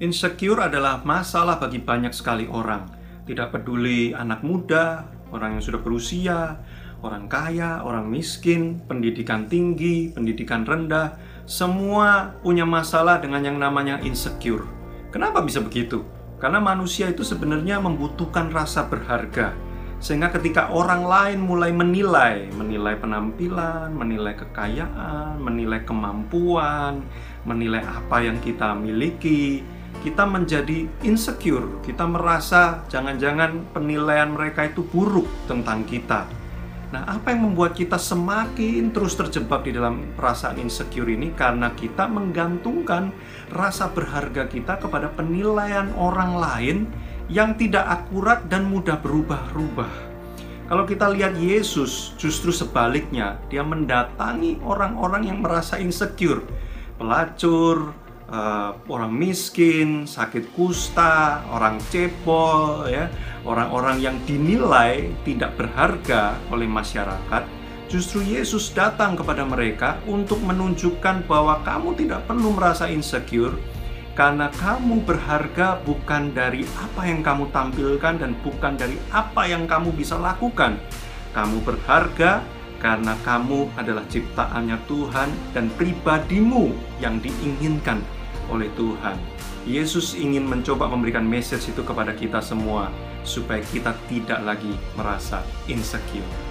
Insecure adalah masalah bagi banyak sekali orang. Tidak peduli anak muda, orang yang sudah berusia, orang kaya, orang miskin, pendidikan tinggi, pendidikan rendah, semua punya masalah dengan yang namanya insecure. Kenapa bisa begitu? Karena manusia itu sebenarnya membutuhkan rasa berharga. Sehingga ketika orang lain mulai menilai, menilai penampilan, menilai kekayaan, menilai kemampuan, menilai apa yang kita miliki, kita menjadi insecure, kita merasa jangan-jangan penilaian mereka itu buruk tentang kita. Nah, apa yang membuat kita semakin terus terjebak di dalam perasaan insecure ini? Karena kita menggantungkan rasa berharga kita kepada penilaian orang lain yang tidak akurat dan mudah berubah-ubah. Kalau kita lihat Yesus, justru sebaliknya, dia mendatangi orang-orang yang merasa insecure, pelacur, uh, orang miskin, sakit kusta, orang cebol, ya, orang-orang yang dinilai tidak berharga oleh masyarakat, justru Yesus datang kepada mereka untuk menunjukkan bahwa kamu tidak perlu merasa insecure karena kamu berharga bukan dari apa yang kamu tampilkan dan bukan dari apa yang kamu bisa lakukan. Kamu berharga karena kamu adalah ciptaannya Tuhan dan pribadimu yang diinginkan oleh Tuhan. Yesus ingin mencoba memberikan message itu kepada kita semua supaya kita tidak lagi merasa insecure.